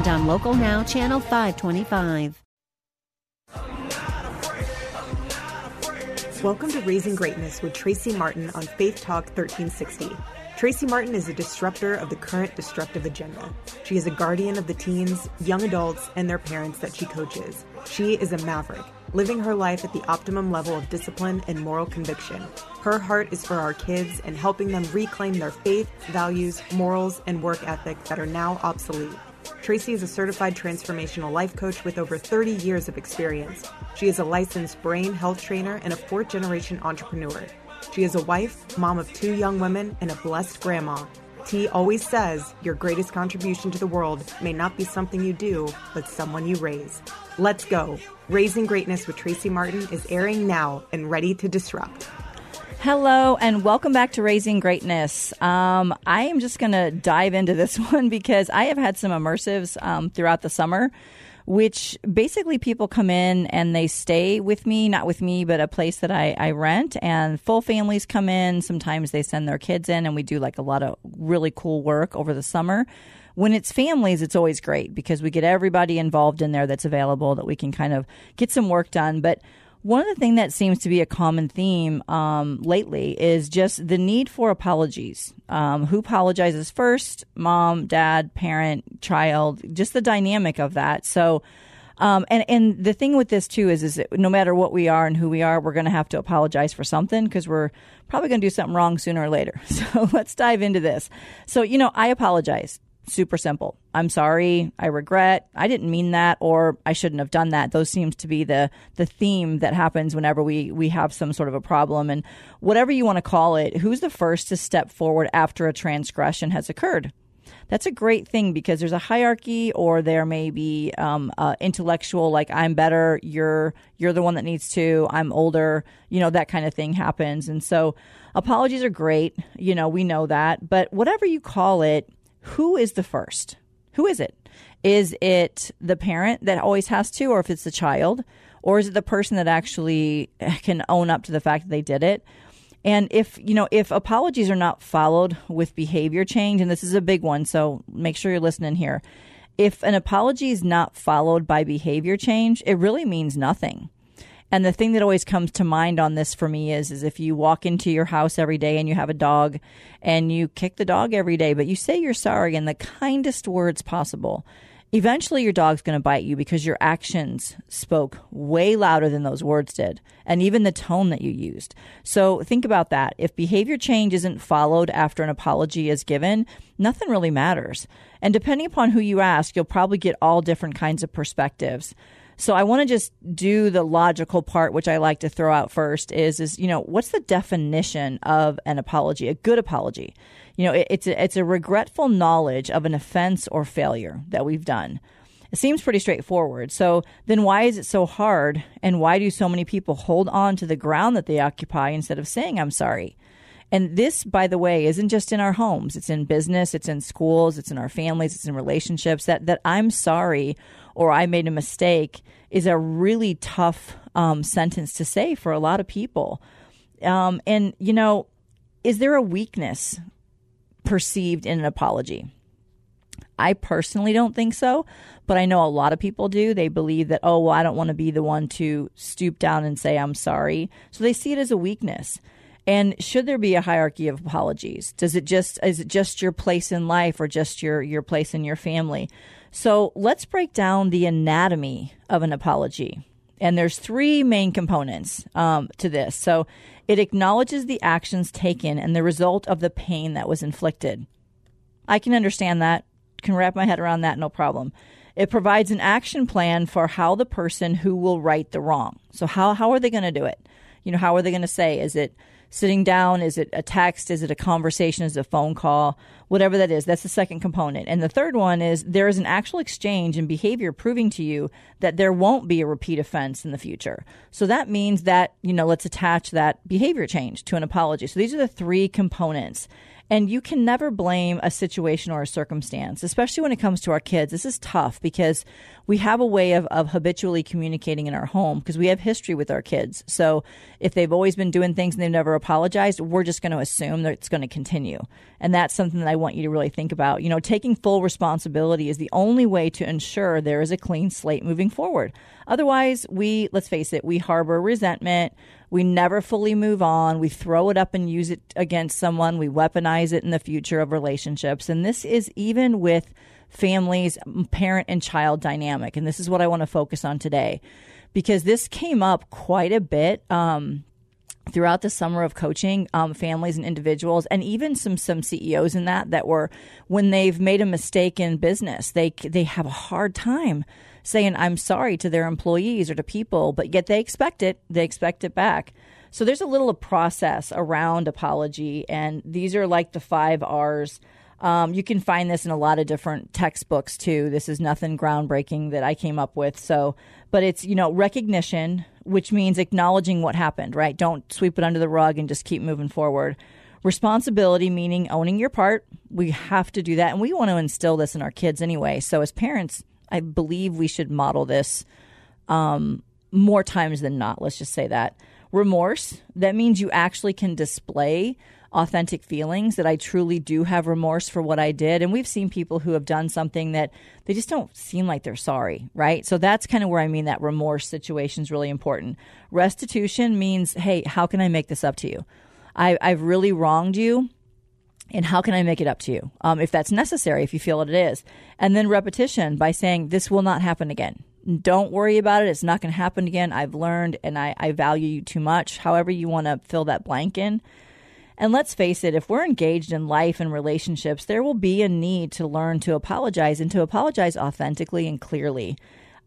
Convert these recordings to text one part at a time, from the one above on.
and on Local Now, Channel 525. Welcome to Raising Greatness with Tracy Martin on Faith Talk 1360. Tracy Martin is a disruptor of the current destructive agenda. She is a guardian of the teens, young adults, and their parents that she coaches. She is a maverick, living her life at the optimum level of discipline and moral conviction. Her heart is for our kids and helping them reclaim their faith, values, morals, and work ethic that are now obsolete. Tracy is a certified transformational life coach with over 30 years of experience. She is a licensed brain health trainer and a fourth generation entrepreneur. She is a wife, mom of two young women, and a blessed grandma. T always says your greatest contribution to the world may not be something you do, but someone you raise. Let's go. Raising Greatness with Tracy Martin is airing now and ready to disrupt. Hello and welcome back to Raising Greatness. Um, I am just going to dive into this one because I have had some immersives um, throughout the summer, which basically people come in and they stay with me, not with me, but a place that I, I rent. And full families come in. Sometimes they send their kids in, and we do like a lot of really cool work over the summer when it's families, it's always great because we get everybody involved in there that's available that we can kind of get some work done. But one of the things that seems to be a common theme um, lately is just the need for apologies. Um, who apologizes first? Mom, dad, parent, child, just the dynamic of that. So, um, and and the thing with this too is is that no matter what we are and who we are, we're going to have to apologize for something because we're probably going to do something wrong sooner or later. So let's dive into this. So you know, I apologize super simple. I'm sorry, I regret, I didn't mean that or I shouldn't have done that. Those seems to be the the theme that happens whenever we we have some sort of a problem and whatever you want to call it, who's the first to step forward after a transgression has occurred? That's a great thing because there's a hierarchy, or there may be um, uh, intellectual, like I'm better, you're you're the one that needs to, I'm older, you know that kind of thing happens, and so apologies are great, you know we know that, but whatever you call it, who is the first? Who is it? Is it the parent that always has to, or if it's the child, or is it the person that actually can own up to the fact that they did it? And if you know if apologies are not followed with behavior change, and this is a big one, so make sure you're listening here. If an apology is not followed by behavior change, it really means nothing. And the thing that always comes to mind on this for me is is if you walk into your house every day and you have a dog and you kick the dog every day, but you say you're sorry in the kindest words possible, eventually your dog's going to bite you because your actions spoke way louder than those words did and even the tone that you used. So think about that. If behavior change isn't followed after an apology is given, nothing really matters. And depending upon who you ask, you'll probably get all different kinds of perspectives. So I want to just do the logical part, which I like to throw out first is, is, you know, what's the definition of an apology, a good apology? You know, it, it's a, it's a regretful knowledge of an offense or failure that we've done. It seems pretty straightforward. So then why is it so hard? And why do so many people hold on to the ground that they occupy instead of saying, I'm sorry? And this, by the way, isn't just in our homes. It's in business, it's in schools, it's in our families, it's in relationships. That, that I'm sorry or I made a mistake is a really tough um, sentence to say for a lot of people. Um, and, you know, is there a weakness perceived in an apology? I personally don't think so, but I know a lot of people do. They believe that, oh, well, I don't want to be the one to stoop down and say, I'm sorry. So they see it as a weakness. And should there be a hierarchy of apologies? Does it just is it just your place in life or just your your place in your family? So let's break down the anatomy of an apology. And there's three main components um, to this. So it acknowledges the actions taken and the result of the pain that was inflicted. I can understand that, can wrap my head around that, no problem. It provides an action plan for how the person who will right the wrong. So how how are they going to do it? You know, how are they going to say? Is it sitting down? Is it a text? Is it a conversation? Is it a phone call? Whatever that is, that's the second component. And the third one is there is an actual exchange and behavior proving to you that there won't be a repeat offense in the future. So that means that, you know, let's attach that behavior change to an apology. So these are the three components. And you can never blame a situation or a circumstance, especially when it comes to our kids. This is tough because we have a way of, of habitually communicating in our home because we have history with our kids. So if they've always been doing things and they've never apologized, we're just going to assume that it's going to continue. And that's something that I want you to really think about. You know, taking full responsibility is the only way to ensure there is a clean slate moving forward. Otherwise, we, let's face it, we harbor resentment. We never fully move on. We throw it up and use it against someone. We weaponize it in the future of relationships. And this is even with families, parent and child dynamic. And this is what I want to focus on today because this came up quite a bit. Um, throughout the summer of coaching um, families and individuals and even some some CEOs in that that were when they've made a mistake in business they they have a hard time saying I'm sorry to their employees or to people, but yet they expect it. They expect it back. So there's a little process around apology, and these are like the five R's. Um, you can find this in a lot of different textbooks too. This is nothing groundbreaking that I came up with. So, but it's you know recognition, which means acknowledging what happened. Right? Don't sweep it under the rug and just keep moving forward. Responsibility, meaning owning your part. We have to do that, and we want to instill this in our kids anyway. So, as parents, I believe we should model this um, more times than not. Let's just say that. Remorse, that means you actually can display authentic feelings that I truly do have remorse for what I did. And we've seen people who have done something that they just don't seem like they're sorry, right? So that's kind of where I mean that remorse situation is really important. Restitution means, hey, how can I make this up to you? I, I've really wronged you and how can I make it up to you um, if that's necessary, if you feel it is. And then repetition by saying, this will not happen again. Don't worry about it. It's not going to happen again. I've learned and I, I value you too much. However, you want to fill that blank in. And let's face it, if we're engaged in life and relationships, there will be a need to learn to apologize and to apologize authentically and clearly.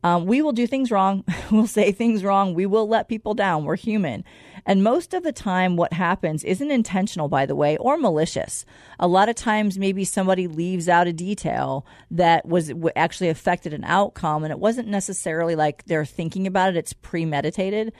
Um, we will do things wrong. we'll say things wrong. We will let people down. We're human. And most of the time, what happens isn't intentional, by the way, or malicious. A lot of times, maybe somebody leaves out a detail that was actually affected an outcome, and it wasn't necessarily like they're thinking about it, it's premeditated.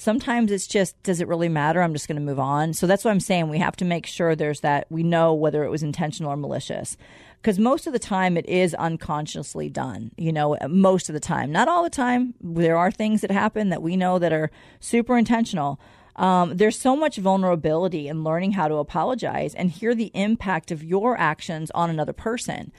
Sometimes it's just, does it really matter? I'm just going to move on. So that's what I'm saying. We have to make sure there's that, we know whether it was intentional or malicious because most of the time it is unconsciously done, you know, most of the time. Not all the time. There are things that happen that we know that are super intentional. Um, there's so much vulnerability in learning how to apologize and hear the impact of your actions on another person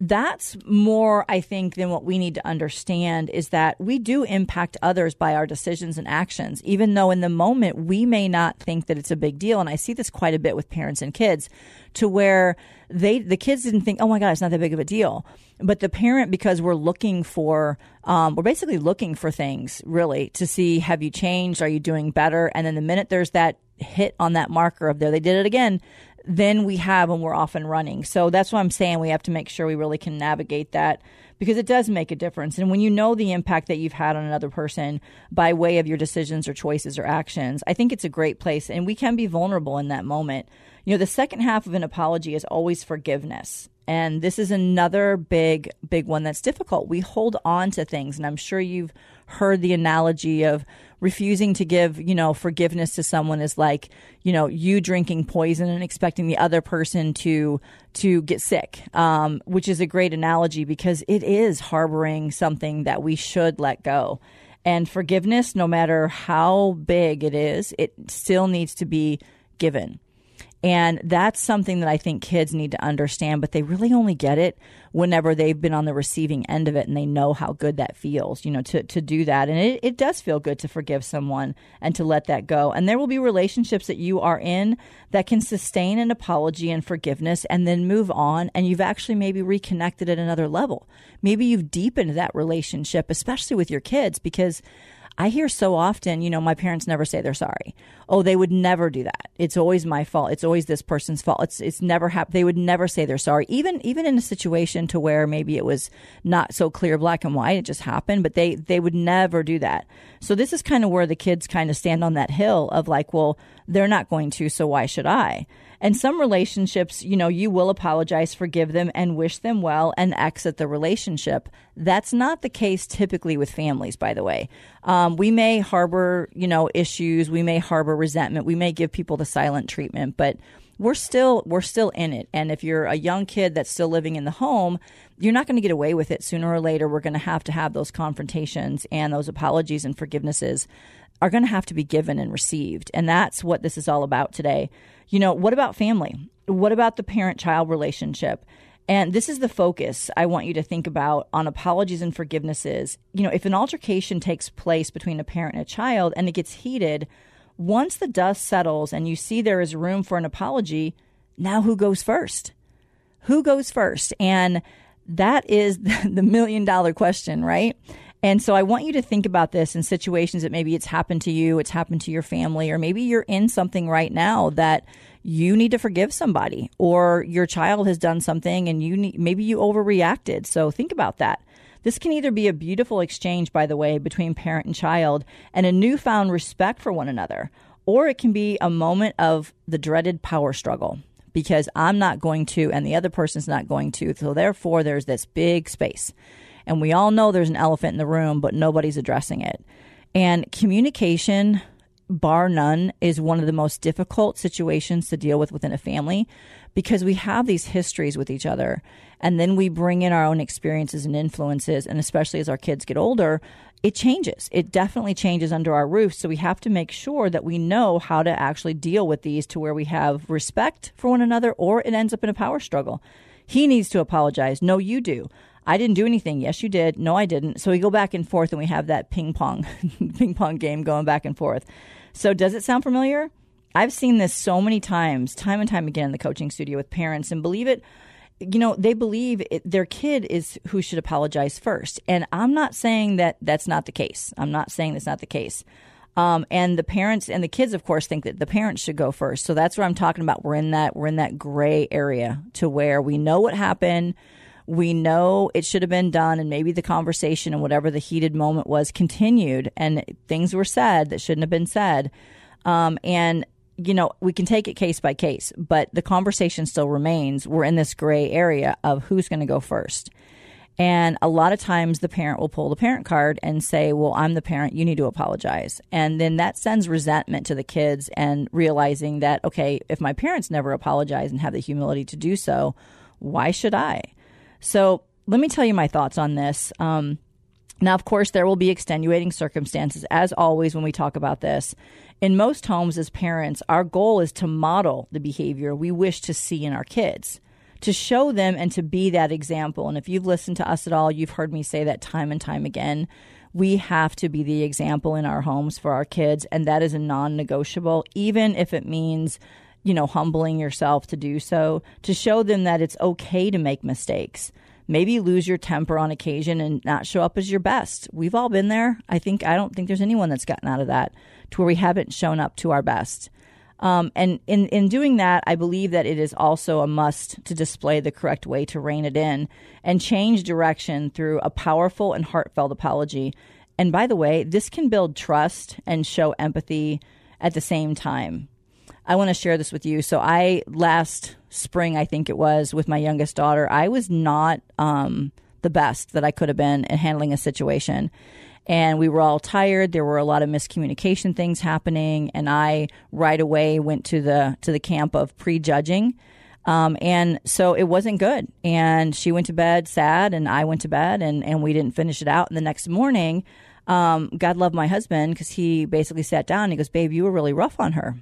that's more, I think, than what we need to understand is that we do impact others by our decisions and actions, even though in the moment we may not think that it's a big deal. And I see this quite a bit with parents and kids to where they, the kids didn't think, oh my God, it's not that big of a deal. But the parent, because we're looking for, um, we're basically looking for things really to see, have you changed? Are you doing better? And then the minute there's that hit on that marker of there, they did it again, than we have when we're off and running. So that's what I'm saying. We have to make sure we really can navigate that because it does make a difference. And when you know the impact that you've had on another person by way of your decisions or choices or actions, I think it's a great place. And we can be vulnerable in that moment. You know, the second half of an apology is always forgiveness. And this is another big, big one that's difficult. We hold on to things. And I'm sure you've heard the analogy of refusing to give, you know, forgiveness to someone is like, you know, you drinking poison and expecting the other person to to get sick, um, which is a great analogy because it is harboring something that we should let go. And forgiveness, no matter how big it is, it still needs to be given. And that's something that I think kids need to understand, but they really only get it whenever they've been on the receiving end of it and they know how good that feels, you know, to, to do that. And it, it does feel good to forgive someone and to let that go. And there will be relationships that you are in that can sustain an apology and forgiveness and then move on. And you've actually maybe reconnected at another level. Maybe you've deepened that relationship, especially with your kids, because I hear so often, you know, my parents never say they're sorry. Oh, they would never do that. It's always my fault. It's always this person's fault. It's it's never happened. They would never say they're sorry. Even even in a situation to where maybe it was not so clear black and white, it just happened, but they they would never do that. So this is kind of where the kids kind of stand on that hill of like, well, they're not going to, so why should I? And some relationships, you know, you will apologize, forgive them, and wish them well and exit the relationship. That's not the case typically with families, by the way. Um, we may harbor, you know, issues. We may harbor resentment. We may give people the silent treatment, but we're still we're still in it and if you're a young kid that's still living in the home you're not going to get away with it sooner or later we're going to have to have those confrontations and those apologies and forgivenesses are going to have to be given and received and that's what this is all about today you know, what about family? What about the parent child relationship? And this is the focus I want you to think about on apologies and forgivenesses. You know, if an altercation takes place between a parent and a child and it gets heated, once the dust settles and you see there is room for an apology, now who goes first? Who goes first? And that is the million dollar question, right? And so I want you to think about this in situations that maybe it's happened to you, it's happened to your family, or maybe you're in something right now that you need to forgive somebody or your child has done something and you need, maybe you overreacted. So think about that. This can either be a beautiful exchange, by the way, between parent and child and a newfound respect for one another, or it can be a moment of the dreaded power struggle because I'm not going to and the other person's not going to. So therefore, there's this big space. And we all know there's an elephant in the room, but nobody's addressing it. And communication, bar none, is one of the most difficult situations to deal with within a family because we have these histories with each other. And then we bring in our own experiences and influences. And especially as our kids get older, it changes. It definitely changes under our roof. So we have to make sure that we know how to actually deal with these to where we have respect for one another or it ends up in a power struggle. He needs to apologize. No, you do. I didn't do anything. Yes, you did. No, I didn't. So we go back and forth and we have that ping pong, ping pong game going back and forth. So does it sound familiar? I've seen this so many times, time and time again in the coaching studio with parents, and believe it, you know, they believe it, their kid is who should apologize first. And I'm not saying that that's not the case. I'm not saying that's not the case. Um, and the parents and the kids, of course, think that the parents should go first. So that's what I'm talking about. We're in that we're in that gray area to where we know what happened we know it should have been done and maybe the conversation and whatever the heated moment was continued and things were said that shouldn't have been said um, and you know we can take it case by case but the conversation still remains we're in this gray area of who's going to go first and a lot of times the parent will pull the parent card and say, Well, I'm the parent, you need to apologize. And then that sends resentment to the kids and realizing that, okay, if my parents never apologize and have the humility to do so, why should I? So let me tell you my thoughts on this. Um, now, of course, there will be extenuating circumstances, as always, when we talk about this. In most homes, as parents, our goal is to model the behavior we wish to see in our kids, to show them and to be that example. And if you've listened to us at all, you've heard me say that time and time again. We have to be the example in our homes for our kids, and that is a non negotiable, even if it means you know, humbling yourself to do so, to show them that it's okay to make mistakes. Maybe lose your temper on occasion and not show up as your best. We've all been there. I think, I don't think there's anyone that's gotten out of that to where we haven't shown up to our best. Um, and in, in doing that, I believe that it is also a must to display the correct way to rein it in and change direction through a powerful and heartfelt apology. And by the way, this can build trust and show empathy at the same time. I want to share this with you. So I last spring, I think it was, with my youngest daughter, I was not um, the best that I could have been in handling a situation. And we were all tired. There were a lot of miscommunication things happening, and I right away went to the to the camp of prejudging. Um, and so it wasn't good. And she went to bed sad, and I went to bed, and, and we didn't finish it out. And the next morning, um, God love my husband because he basically sat down and he goes, Babe, you were really rough on her.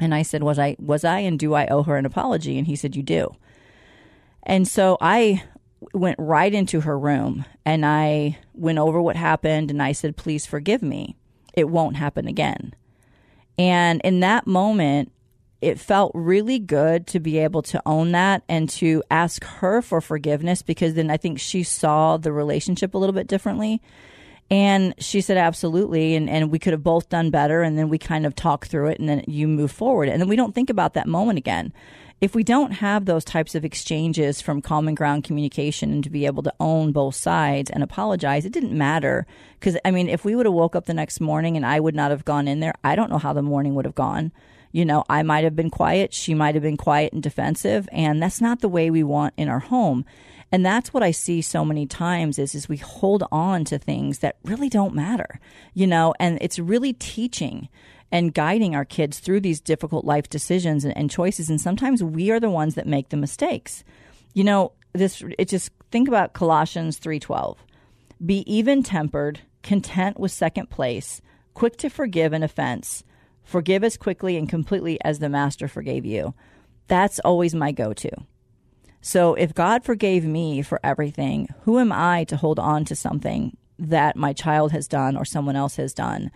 And I said, "Was I was I and do I owe her an apology?" And he said, "You do." And so I went right into her room and I went over what happened and I said, "Please forgive me. It won't happen again." And in that moment, it felt really good to be able to own that and to ask her for forgiveness because then I think she saw the relationship a little bit differently. And she said, absolutely. And, and we could have both done better. And then we kind of talk through it and then you move forward. And then we don't think about that moment again. If we don't have those types of exchanges from common ground communication and to be able to own both sides and apologize, it didn't matter. Because, I mean, if we would have woke up the next morning and I would not have gone in there, I don't know how the morning would have gone. You know, I might have been quiet. She might have been quiet and defensive. And that's not the way we want in our home. And that's what I see so many times is, is we hold on to things that really don't matter, you know, and it's really teaching and guiding our kids through these difficult life decisions and, and choices. And sometimes we are the ones that make the mistakes. You know, this, it just think about Colossians 3.12. Be even tempered, content with second place, quick to forgive an offense, forgive as quickly and completely as the master forgave you. That's always my go to. So if God forgave me for everything, who am I to hold on to something that my child has done or someone else has done?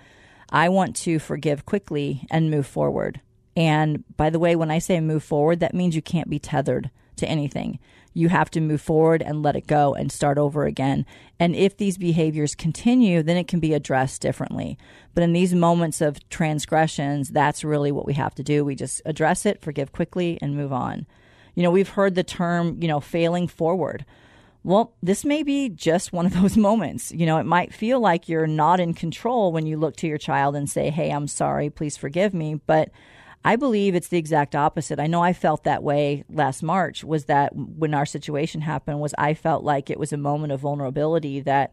I want to forgive quickly and move forward. And by the way, when I say move forward, that means you can't be tethered to anything. You have to move forward and let it go and start over again. And if these behaviors continue, then it can be addressed differently. But in these moments of transgressions, that's really what we have to do. We just address it, forgive quickly, and move on. You know, we've heard the term, you know, failing forward. Well, this may be just one of those moments. You know, it might feel like you're not in control when you look to your child and say, Hey, I'm sorry, please forgive me. But I believe it's the exact opposite. I know I felt that way last March was that when our situation happened was I felt like it was a moment of vulnerability that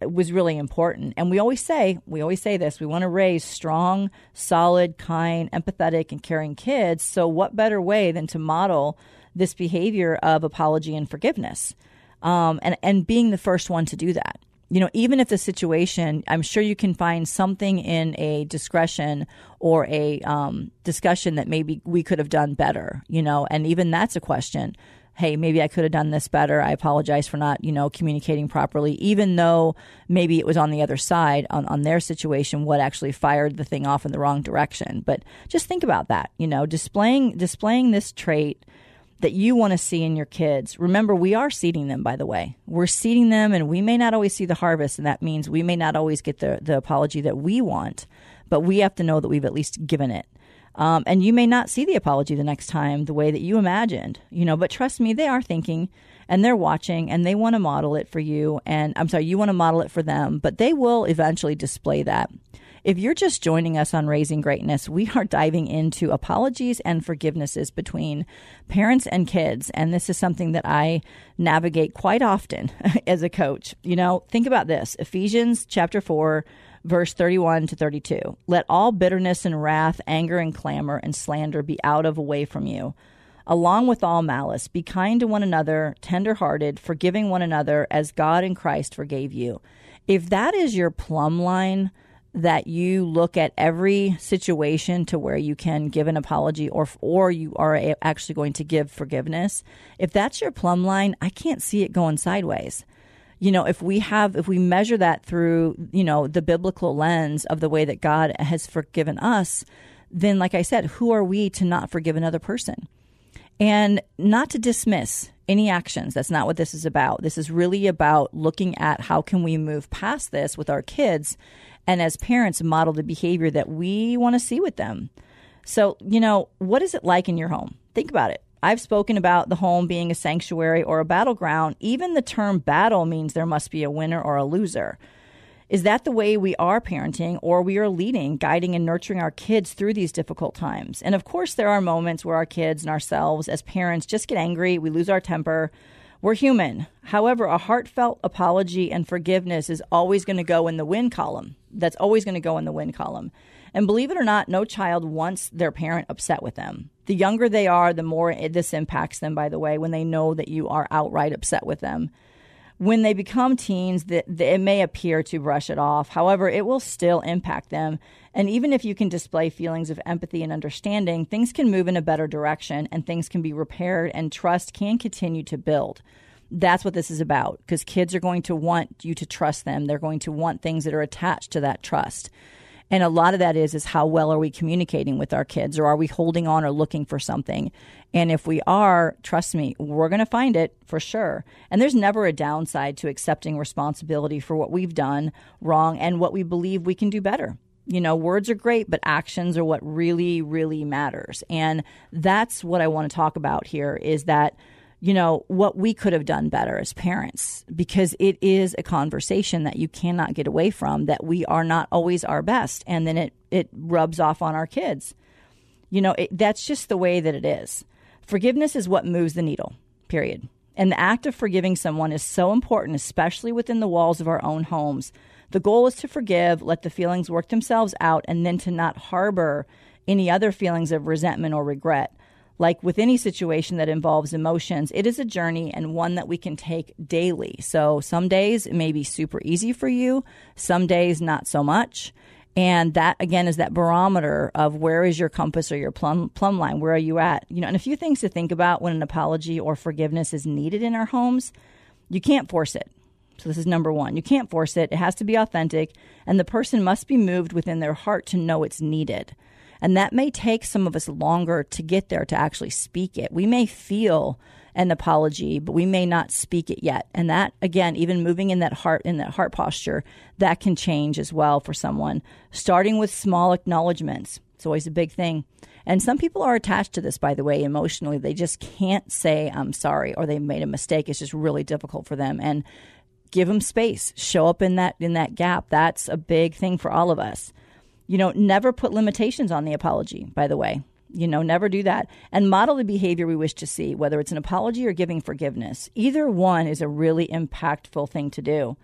was really important. And we always say, we always say this, we want to raise strong, solid, kind, empathetic and caring kids. So what better way than to model this behavior of apology and forgiveness um, and, and being the first one to do that. You know, even if the situation, I'm sure you can find something in a discretion or a um, discussion that maybe we could have done better, you know, and even that's a question hey, maybe I could have done this better. I apologize for not, you know, communicating properly, even though maybe it was on the other side, on, on their situation, what actually fired the thing off in the wrong direction. But just think about that, you know, displaying displaying this trait that you want to see in your kids. Remember, we are seeding them, by the way. We're seeding them, and we may not always see the harvest, and that means we may not always get the, the apology that we want, but we have to know that we've at least given it. Um, and you may not see the apology the next time the way that you imagined, you know, but trust me, they are thinking and they're watching and they want to model it for you. And I'm sorry, you want to model it for them, but they will eventually display that. If you're just joining us on Raising Greatness, we are diving into apologies and forgivenesses between parents and kids. And this is something that I navigate quite often as a coach. You know, think about this Ephesians chapter 4, verse 31 to 32. Let all bitterness and wrath, anger and clamor and slander be out of away from you along with all malice. Be kind to one another, tender-hearted, forgiving one another as God in Christ forgave you. If that is your plumb line that you look at every situation to where you can give an apology or or you are actually going to give forgiveness. If that's your plumb line i can't see it going sideways. You know if we have if we measure that through you know the biblical lens of the way that god has forgiven us then like i said who are we to not forgive another person? And not to dismiss any actions that's not what this is about this is really about looking at how can we move past this with our kids and as parents model the behavior that we want to see with them. So, you know, what is it like in your home? Think about it. I've spoken about the home being a sanctuary or a battleground. Even the term battle means there must be a winner or a loser. Is that the way we are parenting or we are leading, guiding, and nurturing our kids through these difficult times? And of course, there are moments where our kids and ourselves as parents just get angry, we lose our temper, we're human. However, a heartfelt apology and forgiveness is always going to go in the win column. That's always going to go in the win column. And believe it or not, no child wants their parent upset with them. The younger they are, the more this impacts them, by the way, when they know that you are outright upset with them. When they become teens, it may appear to brush it off. However, it will still impact them. And even if you can display feelings of empathy and understanding, things can move in a better direction and things can be repaired and trust can continue to build. That's what this is about because kids are going to want you to trust them. They're going to want things that are attached to that trust. And a lot of that is is how well are we communicating with our kids or are we holding on or looking for something? And if we are, trust me, we're going to find it for sure. And there's never a downside to accepting responsibility for what we've done wrong and what we believe we can do better. You know, words are great, but actions are what really, really matters. And that's what I want to talk about here is that you know, what we could have done better as parents because it is a conversation that you cannot get away from that we are not always our best. And then it, it rubs off on our kids. You know, it, that's just the way that it is. Forgiveness is what moves the needle, period. And the act of forgiving someone is so important, especially within the walls of our own homes. The goal is to forgive, let the feelings work themselves out, and then to not harbor any other feelings of resentment or regret. Like with any situation that involves emotions, it is a journey and one that we can take daily. So some days it may be super easy for you, some days not so much. And that again is that barometer of where is your compass or your plumb plumb line? Where are you at? You know, and a few things to think about when an apology or forgiveness is needed in our homes. You can't force it. So this is number one. You can't force it. It has to be authentic, and the person must be moved within their heart to know it's needed. And that may take some of us longer to get there to actually speak it. We may feel an apology, but we may not speak it yet. And that again, even moving in that heart in that heart posture, that can change as well for someone. Starting with small acknowledgments. It's always a big thing. And some people are attached to this, by the way, emotionally. They just can't say, I'm sorry, or they made a mistake. It's just really difficult for them. And give them space. Show up in that in that gap. That's a big thing for all of us. You know, never put limitations on the apology, by the way. You know, never do that. And model the behavior we wish to see, whether it's an apology or giving forgiveness. Either one is a really impactful thing to do.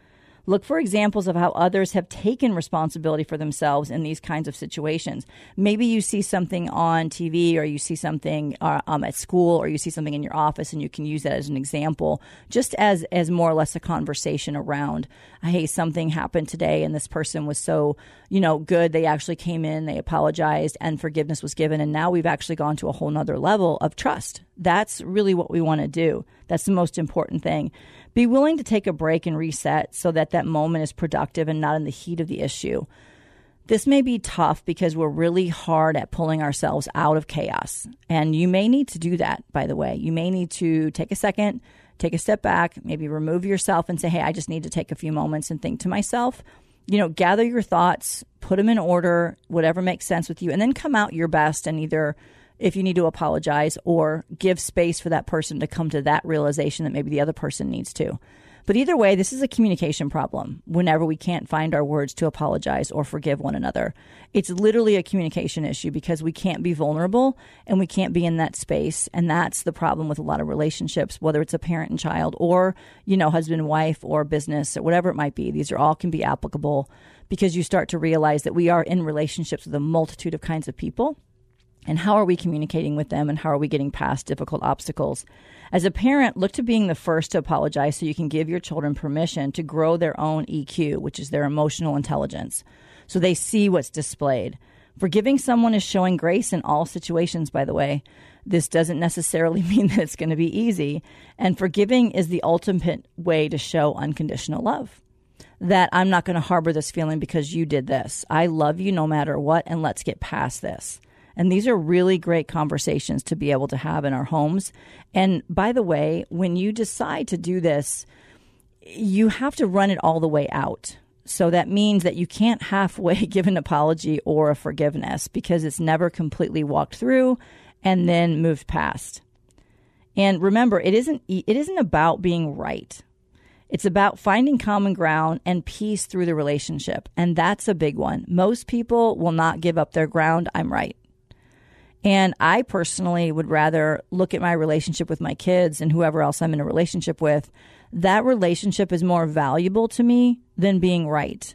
Look for examples of how others have taken responsibility for themselves in these kinds of situations. Maybe you see something on TV or you see something uh, um, at school or you see something in your office and you can use that as an example, just as, as more or less a conversation around, hey, something happened today and this person was so, you know, good. They actually came in, they apologized and forgiveness was given. And now we've actually gone to a whole nother level of trust. That's really what we want to do. That's the most important thing. Be willing to take a break and reset so that that moment is productive and not in the heat of the issue. This may be tough because we're really hard at pulling ourselves out of chaos. And you may need to do that, by the way. You may need to take a second, take a step back, maybe remove yourself and say, hey, I just need to take a few moments and think to myself. You know, gather your thoughts, put them in order, whatever makes sense with you, and then come out your best and either if you need to apologize or give space for that person to come to that realization that maybe the other person needs to. But either way, this is a communication problem whenever we can't find our words to apologize or forgive one another. It's literally a communication issue because we can't be vulnerable and we can't be in that space. And that's the problem with a lot of relationships, whether it's a parent and child or, you know, husband and wife or business or whatever it might be. These are all can be applicable because you start to realize that we are in relationships with a multitude of kinds of people and how are we communicating with them and how are we getting past difficult obstacles? As a parent look to being the first to apologize so you can give your children permission to grow their own eq which is their emotional intelligence so they see what's displayed. Forgiving someone is showing grace in all situations by the way. This doesn't necessarily mean that it's going to be easy. And forgiving is the ultimate way to show unconditional love. That I'm not going to harbor this feeling because you did this. I love you no matter what, and let's get past this. And these are really great conversations to be able to have in our homes. And by the way, when you decide to do this, you have to run it all the way out. So that means that you can't halfway give an apology or a forgiveness because it's never completely walked through and then moved past. And remember, it isn't it isn't about being right. It's about finding common ground and peace through the relationship. And that's a big one. Most people will not give up their ground. I'm right. And I personally would rather look at my relationship with my kids and whoever else I'm in a relationship with. That relationship is more valuable to me than being right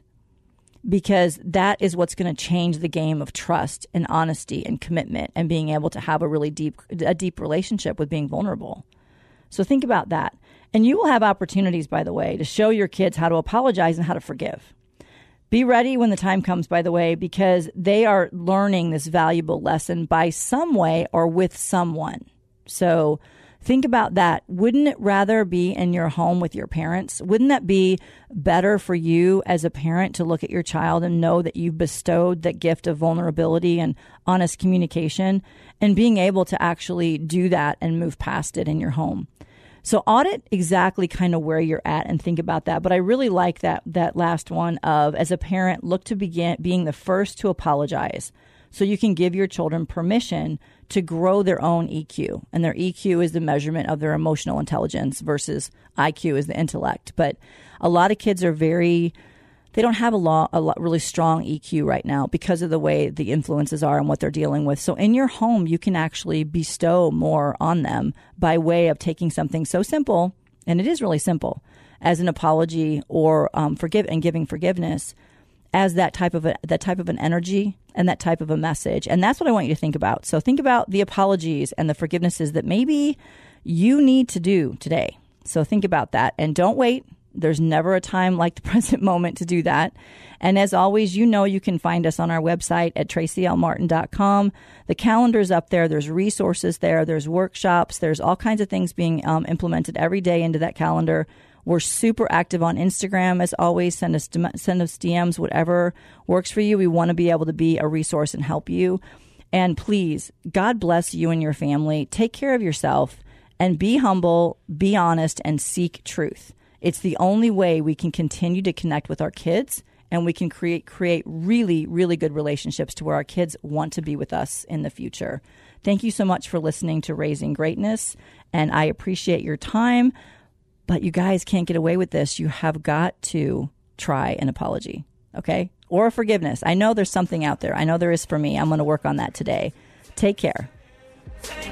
because that is what's going to change the game of trust and honesty and commitment and being able to have a really deep a deep relationship with being vulnerable. So think about that. And you will have opportunities by the way to show your kids how to apologize and how to forgive. Be ready when the time comes, by the way, because they are learning this valuable lesson by some way or with someone. So Think about that. Wouldn't it rather be in your home with your parents? Wouldn't that be better for you as a parent to look at your child and know that you've bestowed that gift of vulnerability and honest communication and being able to actually do that and move past it in your home? So audit exactly kind of where you're at and think about that. But I really like that that last one of as a parent, look to begin being the first to apologize so you can give your children permission to grow their own EQ. And their EQ is the measurement of their emotional intelligence versus IQ is the intellect. But a lot of kids are very they don't have a lot, a lot really strong EQ right now because of the way the influences are and what they're dealing with. So in your home, you can actually bestow more on them by way of taking something so simple, and it is really simple, as an apology or um, forgive and giving forgiveness as that type of a, that type of an energy and that type of a message. And that's what I want you to think about. So think about the apologies and the forgivenesses that maybe you need to do today. So think about that and don't wait. There's never a time like the present moment to do that. And as always, you know you can find us on our website at tracylmartin.com. The calendar's up there. There's resources there. There's workshops. There's all kinds of things being um, implemented every day into that calendar. We're super active on Instagram as always. Send us send us DMs, whatever works for you. We want to be able to be a resource and help you. And please, God bless you and your family. Take care of yourself and be humble, be honest, and seek truth. It's the only way we can continue to connect with our kids and we can create create really really good relationships to where our kids want to be with us in the future. Thank you so much for listening to Raising Greatness and I appreciate your time. But you guys can't get away with this. You have got to try an apology, okay? Or a forgiveness. I know there's something out there. I know there is for me. I'm going to work on that today. Take care. Take